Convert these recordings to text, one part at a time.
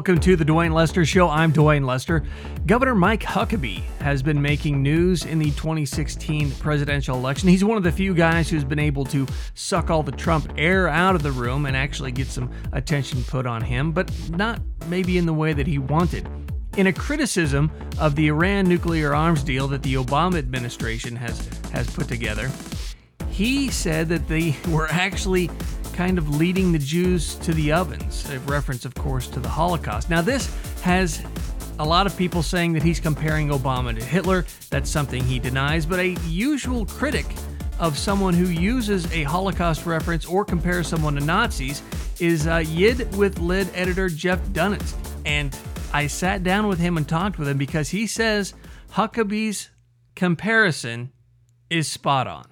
Welcome to the Dwayne Lester Show. I'm Dwayne Lester. Governor Mike Huckabee has been making news in the 2016 presidential election. He's one of the few guys who's been able to suck all the Trump air out of the room and actually get some attention put on him, but not maybe in the way that he wanted. In a criticism of the Iran nuclear arms deal that the Obama administration has, has put together, he said that they were actually kind of leading the Jews to the ovens, a reference, of course, to the Holocaust. Now, this has a lot of people saying that he's comparing Obama to Hitler. That's something he denies, but a usual critic of someone who uses a Holocaust reference or compares someone to Nazis is uh, Yid with Lid editor Jeff Dunetz. And I sat down with him and talked with him because he says Huckabee's comparison is spot on.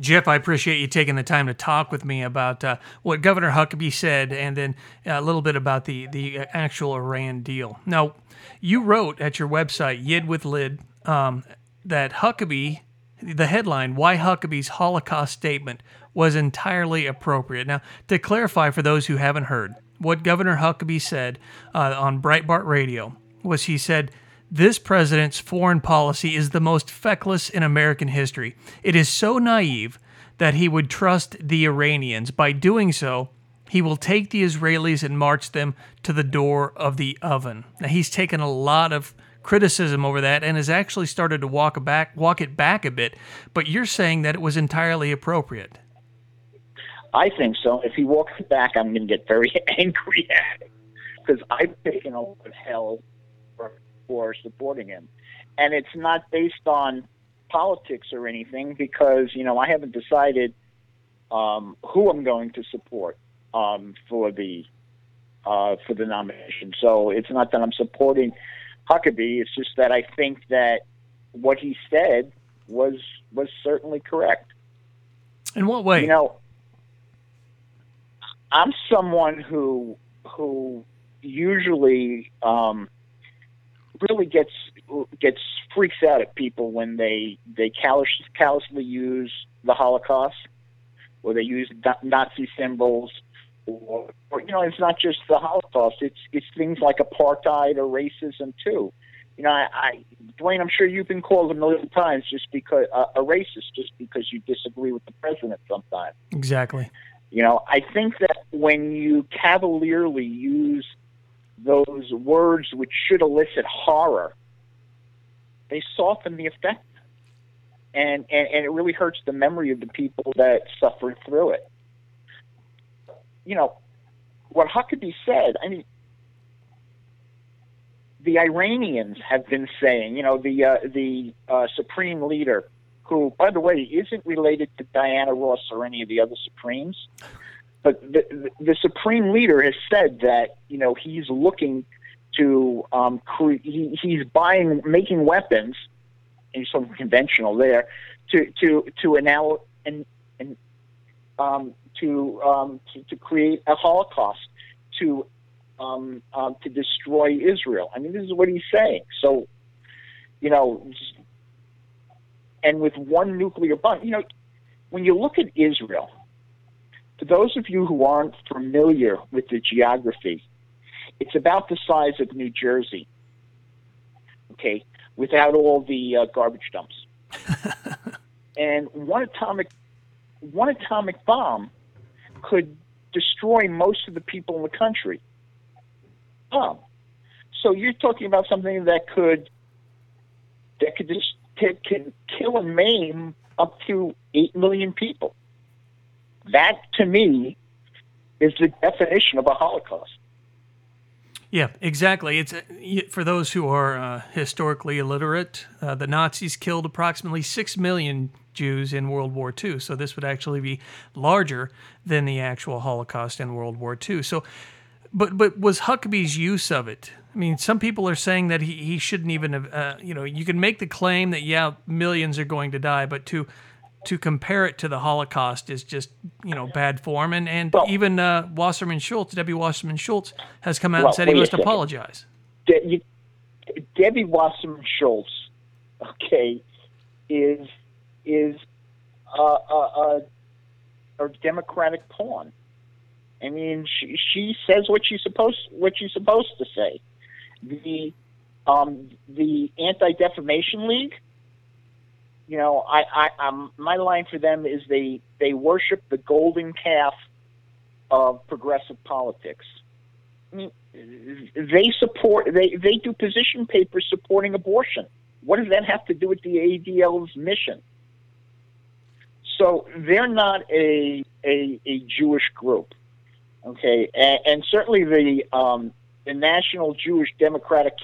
Jeff, I appreciate you taking the time to talk with me about uh, what Governor Huckabee said and then a little bit about the, the actual Iran deal. Now, you wrote at your website, Yid with Lid, um, that Huckabee, the headline, Why Huckabee's Holocaust Statement was entirely appropriate. Now, to clarify for those who haven't heard, what Governor Huckabee said uh, on Breitbart Radio was he said, this president's foreign policy is the most feckless in American history. It is so naive that he would trust the Iranians. By doing so, he will take the Israelis and march them to the door of the oven. Now, he's taken a lot of criticism over that and has actually started to walk back walk it back a bit, but you're saying that it was entirely appropriate. I think so. If he walks it back, I'm going to get very angry at him because I've taken a lot of hell for supporting him. And it's not based on politics or anything because, you know, I haven't decided um, who I'm going to support um, for the uh, for the nomination. So it's not that I'm supporting Huckabee. It's just that I think that what he said was was certainly correct. In what way? You know, I'm someone who who usually um, really gets gets freaks out at people when they they callous, callously use the Holocaust, or they use Nazi symbols, or, or you know, it's not just the Holocaust. It's it's things like apartheid or racism too. You know, I, I Dwayne, I'm sure you've been called a million times just because uh, a racist just because you disagree with the president sometimes. Exactly. You know, I think that when you cavalierly use those words which should elicit horror, they soften the effect. And, and, and it really hurts the memory of the people that suffered through it. You know, what Huckabee said, I mean, the Iranians have been saying, you know, the, uh, the uh, supreme leader, who, by the way, isn't related to Diana Ross or any of the other Supremes. But the, the, the supreme leader has said that you know he's looking to um, cre- he, he's buying making weapons, and something conventional there to to to enable and and um, to, um, to to create a Holocaust to um, um, to destroy Israel. I mean, this is what he's saying. So, you know, and with one nuclear bomb, you know, when you look at Israel, for those of you who aren't familiar with the geography, it's about the size of New Jersey, okay, without all the uh, garbage dumps. and one atomic, one atomic bomb could destroy most of the people in the country. Um, so you're talking about something that could that could just can kill and maim up to eight million people. That, to me, is the definition of a Holocaust. Yeah, exactly. It's uh, for those who are uh, historically illiterate. Uh, the Nazis killed approximately six million Jews in World War II, so this would actually be larger than the actual Holocaust in World War II. So, but but was Huckabee's use of it? I mean, some people are saying that he, he shouldn't even have. Uh, you know, you can make the claim that yeah, millions are going to die, but to to compare it to the Holocaust is just you know bad form, and and well, even uh, Wasserman Schultz, Debbie Wasserman Schultz, has come out well, and said he must apologize. De- you, Debbie Wasserman Schultz, okay, is is a, a, a, a Democratic pawn. I mean, she, she says what she's supposed what she's supposed to say. The um, the Anti Defamation League. You know, I, I, um, my line for them is they they worship the golden calf of progressive politics. They support they they do position papers supporting abortion. What does that have to do with the ADL's mission? So they're not a a, a Jewish group, okay, and, and certainly the um, the National Jewish Democratic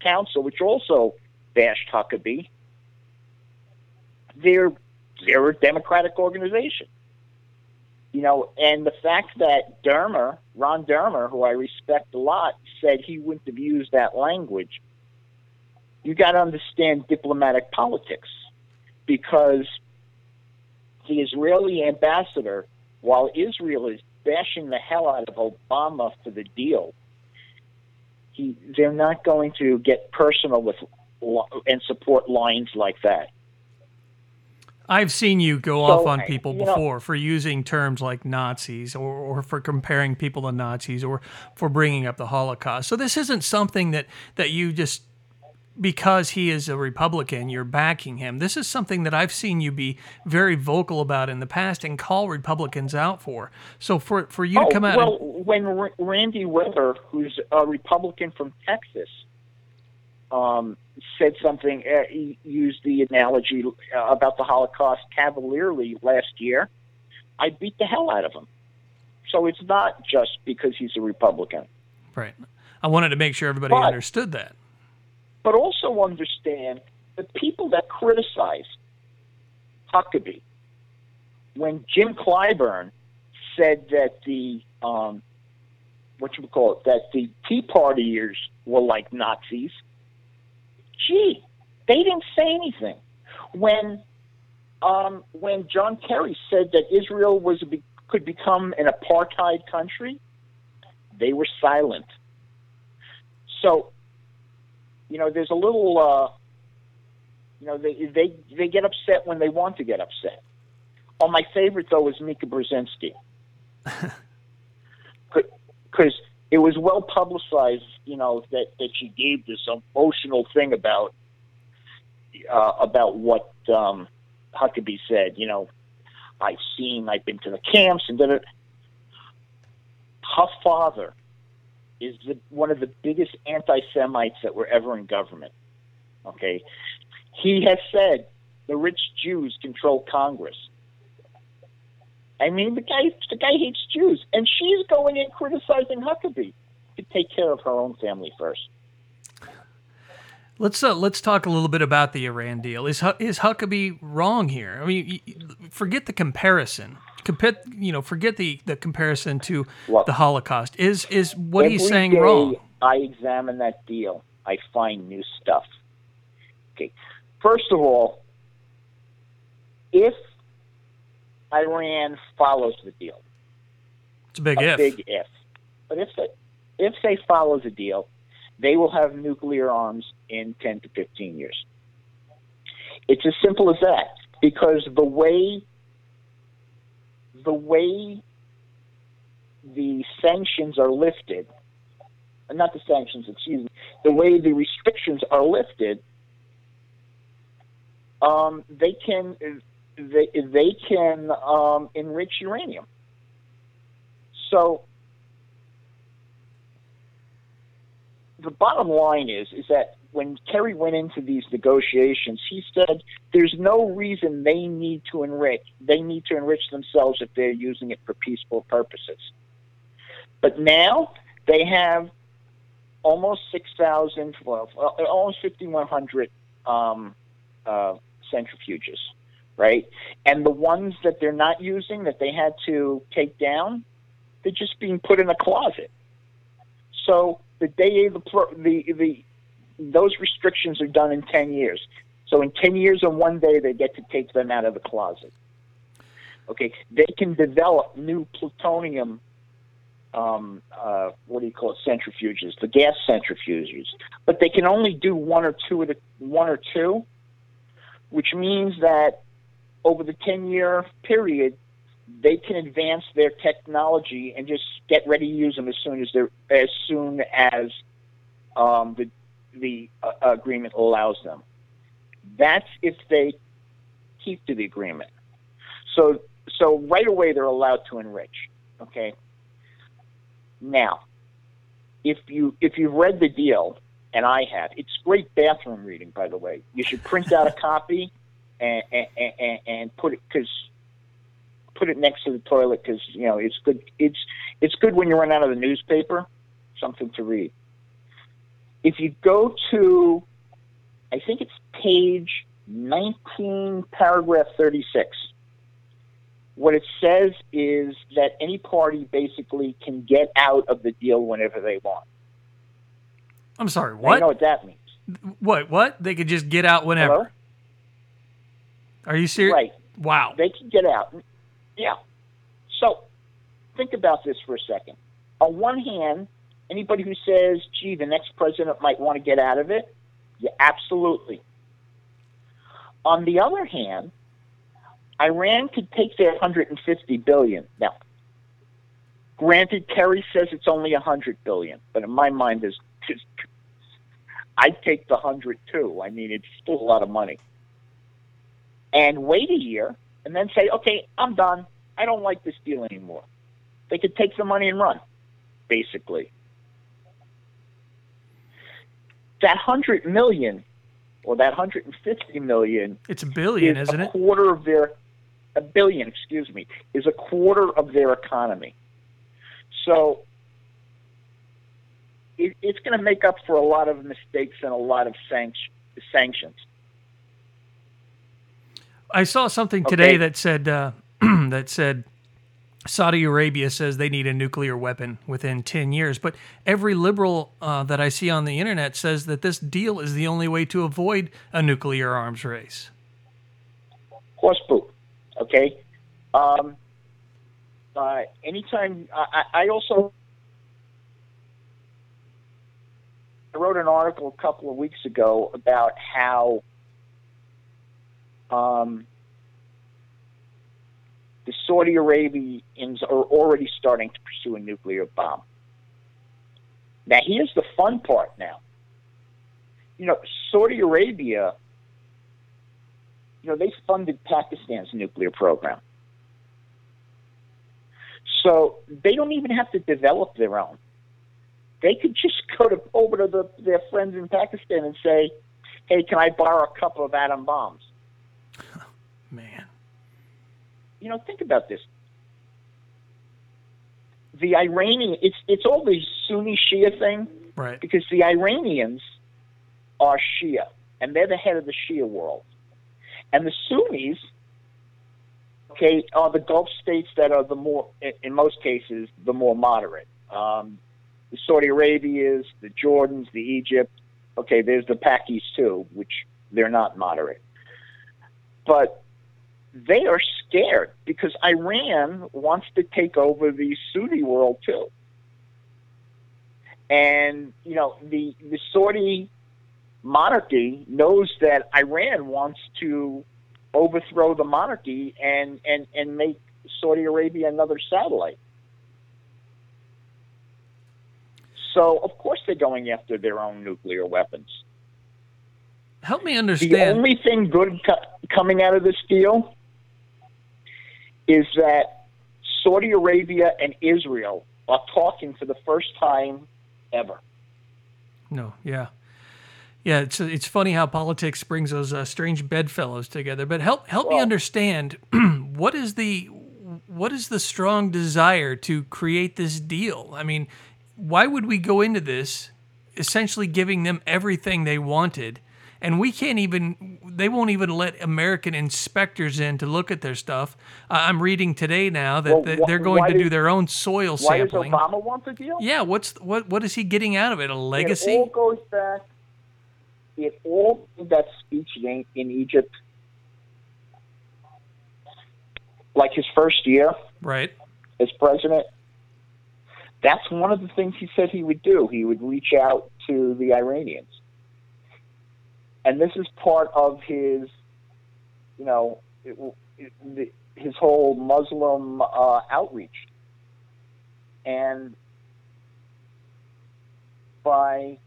Council, which also bashed Huckabee, they're they're a democratic organization. You know, and the fact that Dermer, Ron Dermer, who I respect a lot, said he wouldn't have used that language. You got to understand diplomatic politics because the Israeli ambassador, while Israel is bashing the hell out of Obama for the deal, he, they're not going to get personal with and support lines like that. I've seen you go so, off on people before know, for using terms like Nazis or, or for comparing people to Nazis or for bringing up the Holocaust. So this isn't something that, that you just because he is a Republican, you're backing him. This is something that I've seen you be very vocal about in the past and call Republicans out for. So for for you oh, to come out, well, and, when R- Randy Weber, who's a Republican from Texas, um, said something, uh, he used the analogy uh, about the Holocaust cavalierly last year, I beat the hell out of him. So it's not just because he's a Republican. Right. I wanted to make sure everybody but, understood that. But also understand the people that criticize Huckabee, when Jim Clyburn said that the um, what you would call it, that the Tea Partiers were like Nazis – gee, they didn't say anything. When um, when John Kerry said that Israel was could become an apartheid country, they were silent. So, you know, there's a little, uh, you know, they they they get upset when they want to get upset. Oh, my favorite though is Mika Brzezinski, because it was well publicized, you know, that, that she gave this emotional thing about uh, about what um, Huckabee said. You know, I've seen, I've been to the camps, and then her father is the, one of the biggest anti-Semites that were ever in government. Okay, he has said the rich Jews control Congress. I mean, the guy the guy hates Jews, and she's going in criticizing Huckabee. To take care of her own family first. Let's uh, let's talk a little bit about the Iran deal. Is is Huckabee wrong here? I mean, forget the comparison. Compet, you know, forget the, the comparison to Look, the Holocaust. Is is what he's saying wrong? I examine that deal. I find new stuff. Okay, first of all, if Iran follows the deal. It's a big a if. Big if. But if they, if they follow the deal, they will have nuclear arms in 10 to 15 years. It's as simple as that because the way the way the sanctions are lifted, not the sanctions, excuse me, the way the restrictions are lifted, um, they can they, they can um, enrich uranium. So the bottom line is is that when Kerry went into these negotiations, he said there's no reason they need to enrich. They need to enrich themselves if they're using it for peaceful purposes. But now they have almost 6,000, well, almost 5,100 um, uh, centrifuges right? And the ones that they're not using that they had to take down, they're just being put in a closet. So the day the the the those restrictions are done in ten years. So in ten years and one day they get to take them out of the closet. Okay, they can develop new plutonium. Um, uh, what do you call it? Centrifuges, the gas centrifuges, but they can only do one or two of the one or two, which means that over the 10 year period, they can advance their technology and just get ready to use them as soon as they're as soon as um, the the uh, agreement allows them. That's if they keep to the agreement. So so right away they're allowed to enrich. Okay. Now, if you if you've read the deal, and I have, it's great bathroom reading, by the way. You should print out a copy and and, and, and put it because put it next to the toilet because you know it's good. It's it's good when you run out of the newspaper, something to read. If you go to, I think it's page 19, paragraph 36. What it says is that any party basically can get out of the deal whenever they want. I'm sorry, what? I know what that means. What? What? They could just get out whenever. Hello? Are you serious? Right. Wow. They can get out. Yeah. So think about this for a second. On one hand, anybody who says, gee, the next president might want to get out of it, yeah, absolutely. On the other hand, Iran could take their 150 billion. Now, granted, Kerry says it's only 100 billion, but in my mind, there's, I'd take the 100 too. I mean, it's still a lot of money. And wait a year and then say, okay, I'm done. I don't like this deal anymore. They could take the money and run, basically. That 100 million or that 150 million It's a billion, is isn't a it? quarter of their a billion, excuse me, is a quarter of their economy. So it, it's going to make up for a lot of mistakes and a lot of sanct- sanctions. I saw something today Okay. that said uh, that said Saudi Arabia says they need a nuclear weapon within 10 years, but every liberal uh, that I see on the internet says that this deal is the only way to avoid a nuclear arms race. horse poop. Okay. Um, uh, anytime I, I I also I wrote an article a couple of weeks ago about how um, the Saudi Arabians are already starting to pursue a nuclear bomb. Now, here's the fun part now. You know, Saudi Arabia you know, they funded Pakistan's nuclear program. So they don't even have to develop their own. They could just go to over to the, their friends in Pakistan and say, "Hey, can I borrow a couple of atom bombs?" Man. You know, think about this. The Iranian, it's it's all the Sunni Shia thing Right. because the Iranians are Shia and they're the head of the Shia world. And the Sunnis, okay, are the Gulf states that are the more, in- most cases, the more moderate. Um, the Saudi Arabias, the Jordans, the Egypt. Okay, there's the Pakis too, which they're not moderate. But they are scared because Iran wants to take over the Sunni world too. And, you know, the, the Saudi monarchy knows that Iran wants to overthrow the monarchy and, and, and make Saudi Arabia another satellite. So, of course, they're going after their own nuclear weapons. Help me understand. The only thing good co- coming out of this deal is that Saudi Arabia and Israel are talking for the first time ever. No, yeah. Yeah, it's it's funny how politics brings those uh, strange bedfellows together. But help help me understand what is the what is the strong desire to create this deal? I mean, why would we go into this essentially giving them everything they wanted, and we can't even they won't even let American inspectors in to look at their stuff. I- I'm reading today now that Well, wh- they're going to do does- their own soil Why does sampling. Obama want the deal? Yeah, what's what what is he getting out of it? A legacy? It all goes back. It all that speech in, in Egypt, like his first year right. as president. That's one of the things he said he would do. He would reach out to the Iranians, and this is part of his, you know, it, it, his whole Muslim uh, outreach, and by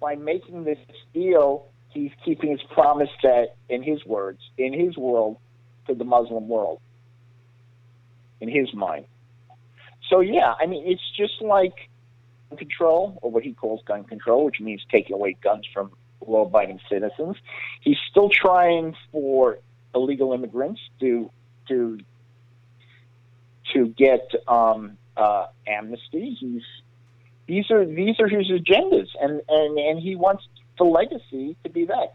by making this deal, he's keeping his promise that, in his words, in his world, to the Muslim world. In his mind. So yeah, I mean, it's just like control, or what he calls gun control, which means taking away guns from law-abiding citizens. He's still trying for illegal immigrants to to to get um, uh, amnesty. He's these are these are his agendas, and and and he wants the legacy to be that.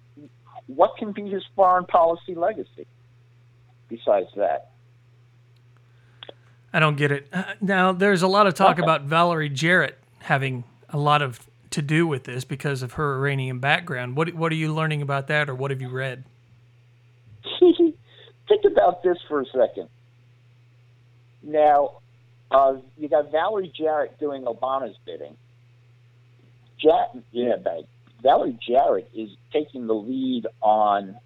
What can be his foreign policy legacy besides that? I don't get it. Uh, now, there's a lot of talk okay. about Valerie Jarrett having a lot of to do with this because of her Iranian background. What what are you learning about that, or what have you read? Think about this for a second. Now, uh, you got Valerie Jarrett doing Obama's bidding. Yeah, Valerie Jarrett is taking the lead on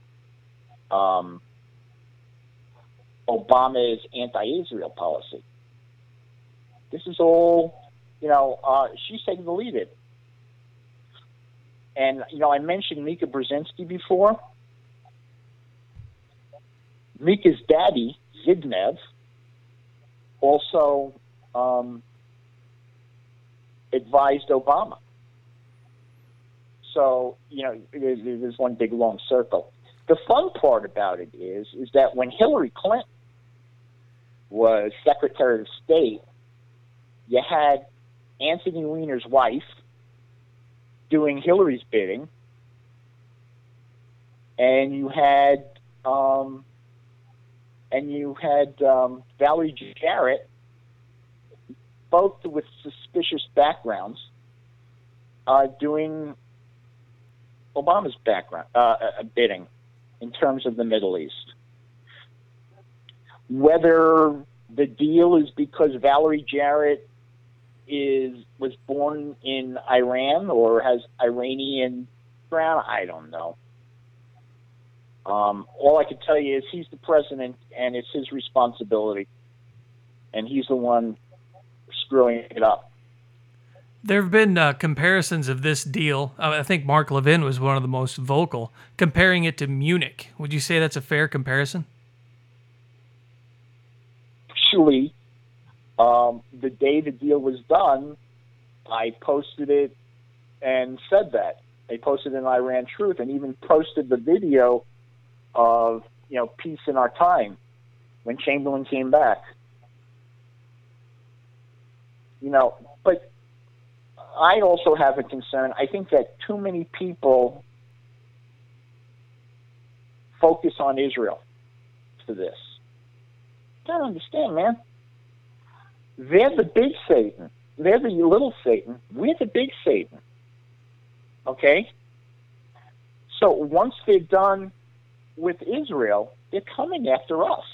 um, Obama's anti-Israel policy. This is all, you know, uh, she's taking the lead in. And, you know, I mentioned Mika Brzezinski before. Mika's daddy, Zbigniew, also um, advised Obama. So, you know, there's, there's one big long circle. The fun part about it is, is that when Hillary Clinton was Secretary of State, you had Anthony Weiner's wife doing Hillary's bidding, and you had um, and you had um, Valerie Jarrett, both with suspicious backgrounds, uh, doing Obama's background uh, uh bidding in terms of the Middle East. Whether the deal is because Valerie Jarrett is was born in Iran or has Iranian background, I don't know. Um, all I can tell you is he's the president, and it's his responsibility, and he's the one screwing it up. There have been uh, comparisons of this deal. Uh, I think Mark Levin was one of the most vocal, comparing it to Munich. Would you say that's a fair comparison? Actually, um, the day the deal was done, I posted it and said that. I posted it in Iran Truth and even posted the video of you know peace in our time when Chamberlain came back. You know, but I also have a concern. I think that too many people focus on Israel for this. I don't understand, man. They're the big Satan. They're the little Satan. We're the big Satan. Okay? So once they're done with Israel, they're coming after us.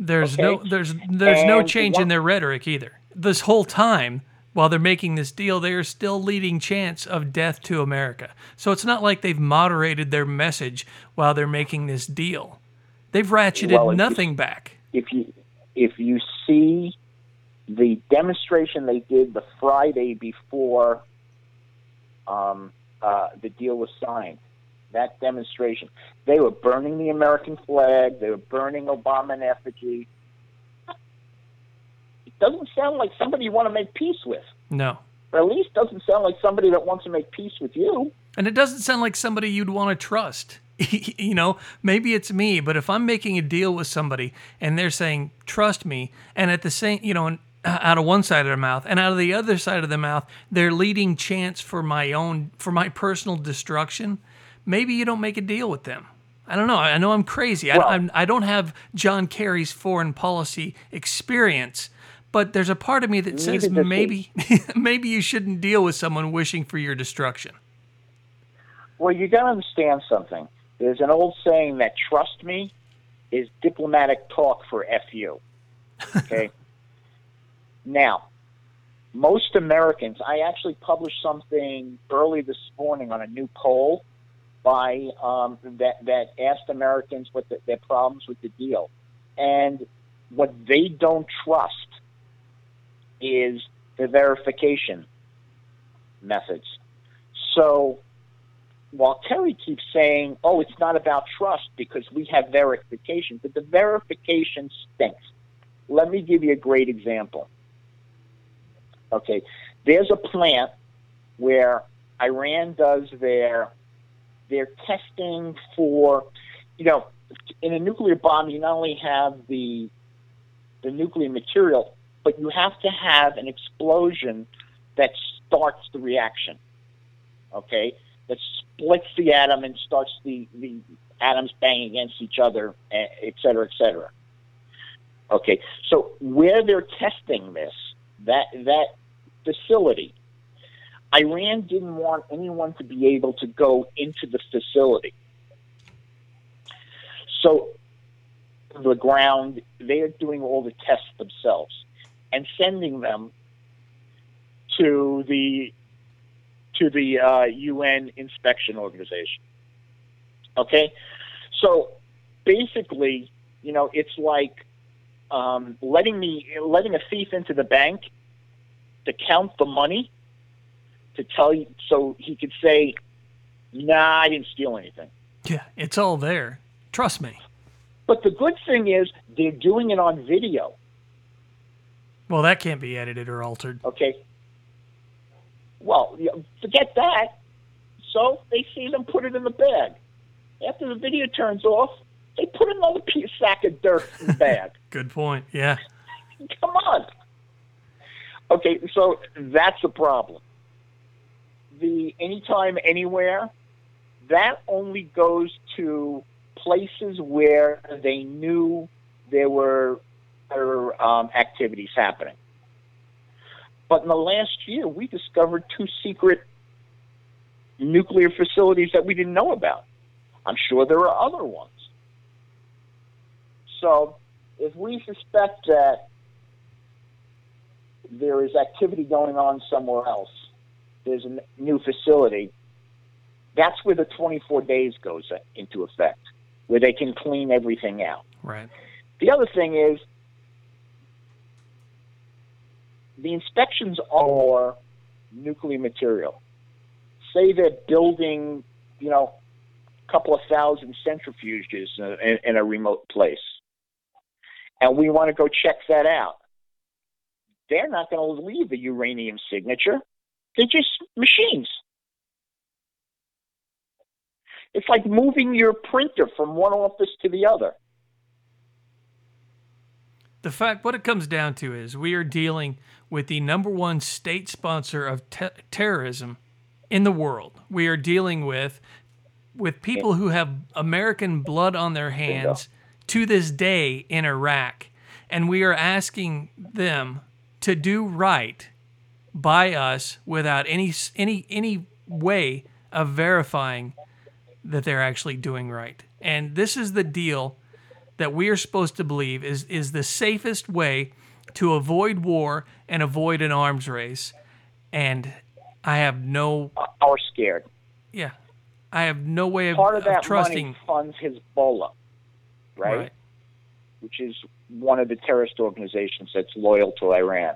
There's okay? no there's there's and no change one, in their rhetoric either. This whole time while they're making this deal, they are still leading chance of death to America. So it's not like they've moderated their message while they're making this deal. They've ratcheted well, nothing you, back. If you if you see the demonstration they did the Friday before um, uh, the deal was signed. That demonstration, they were burning the American flag. They were burning Obama in effigy. It doesn't sound like somebody you want to make peace with. No. Or at least doesn't sound like somebody that wants to make peace with you. And it doesn't sound like somebody you'd want to trust. you know, maybe it's me, but if I'm making a deal with somebody and they're saying, trust me, and at the same, you know, uh, out of one side of their mouth and out of the other side of the mouth they're leading chance for my own for my personal destruction maybe you don't make a deal with them. I don't know. I know i'm crazy. Well, I, I'm, I don't have john kerry's foreign policy experience but there's a part of me that says maybe maybe you shouldn't deal with someone wishing for your destruction. Well you got to understand something there's an old saying that trust me is diplomatic talk for fu okay Now, most Americans, I actually published something early this morning on a new poll by um, that that asked Americans what the, their problems with the deal, and what they don't trust is the verification methods. So while Kerry keeps saying, "Oh, it's not about trust because we have verification," but the verification stinks. Let me give you a great example. Okay, there's a plant where Iran does their their testing for, you know, in a nuclear bomb, you not only have the the nuclear material, but you have to have an explosion that starts the reaction. Okay, that splits the atom and starts the the atoms banging against each other, eh, et cetera, et cetera. Okay, so where they're testing this, that that facility, Iran didn't want anyone to be able to go into the facility. So the ground, they are doing all the tests themselves and sending them to the to the uh, UN inspection organization. Okay, so basically, you know, it's like um, letting me letting a thief into the bank to count the money to tell you so he could say, "Nah, I didn't steal anything." Yeah, it's all there. Trust me. But the good thing is they're doing it on video. Well, that can't be edited or altered. Okay. Well, forget that. So they see them put it in the bag. After the video turns off, they put another piece sack of dirt in the bag. Good point. Yeah. Come on. Okay, so that's a problem. The anytime, anywhere, that only goes to places where they knew there were um, activities happening. But in the last year, we discovered two secret nuclear facilities that we didn't know about. I'm sure there are other ones. So, if we suspect that there is activity going on somewhere else, there's a new facility, that's where the 24 days goes into effect, where they can clean everything out. Right. The other thing is the inspections are nuclear material. Say they're building, you know, a couple of thousand centrifuges in, in a remote place, and we want to go check that out. They're not going to leave a uranium signature. They're just machines. It's like moving your printer from one office to the other. The fact, what it comes down to is we are dealing with the number one state sponsor of te- terrorism in the world. We are dealing with with people who have American blood on their hands to this day in Iraq, and we are asking them to do right by us without any any any way of verifying that they're actually doing right. And this is the deal that we are supposed to believe is is the safest way to avoid war and avoid an arms race. And I have no uh, are scared. Yeah. I have no way of, part of that of trusting money funds Hezbollah, right? right? Which is one of the terrorist organizations that's loyal to Iran.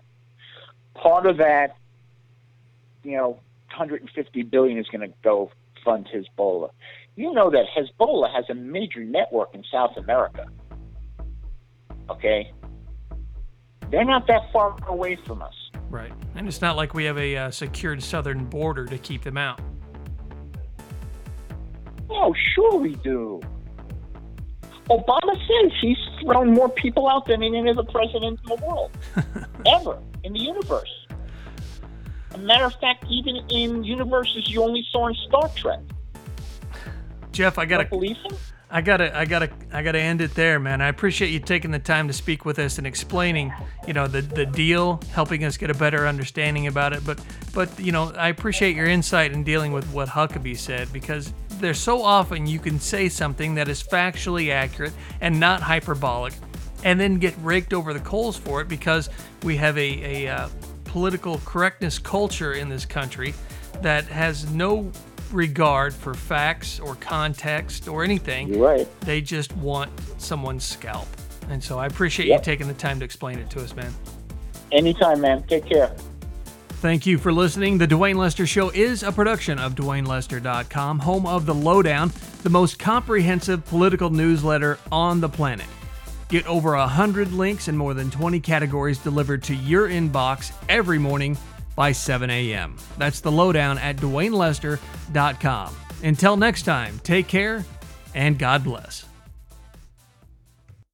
Part of that, you know, 150 billion is going to go fund Hezbollah. You know that Hezbollah has a major network in South America. Okay? They're not that far away from us. Right. And it's not like we have a uh, secured southern border to keep them out. Oh, sure we do. Obama says he's thrown more people out than any other president in the world, ever in the universe. a matter of fact, even in universes you only saw in Star Trek. Jeff, I gotta. I gotta, I gotta, I gotta end it there, man. I appreciate you taking the time to speak with us and explaining, you know, the the deal, helping us get a better understanding about it. But, but you know, I appreciate your insight in dealing with what Huckabee said because there's so often you can say something that is factually accurate and not hyperbolic, and then get raked over the coals for it because we have a a uh, political correctness culture in this country that has no regard for facts or context or anything. You're right. They just want someone's scalp. And so I appreciate Yep. you taking the time to explain it to us, man. Anytime, man. Take care. Thank you for listening. The Dwayne Lester Show is a production of DwayneLester.com, home of The Lowdown, the most comprehensive political newsletter on the planet. Get over 100 links and more than 20 categories delivered to your inbox every morning by 7 a.m. That's The Lowdown at DwayneLester.com. Until next time, take care and God bless.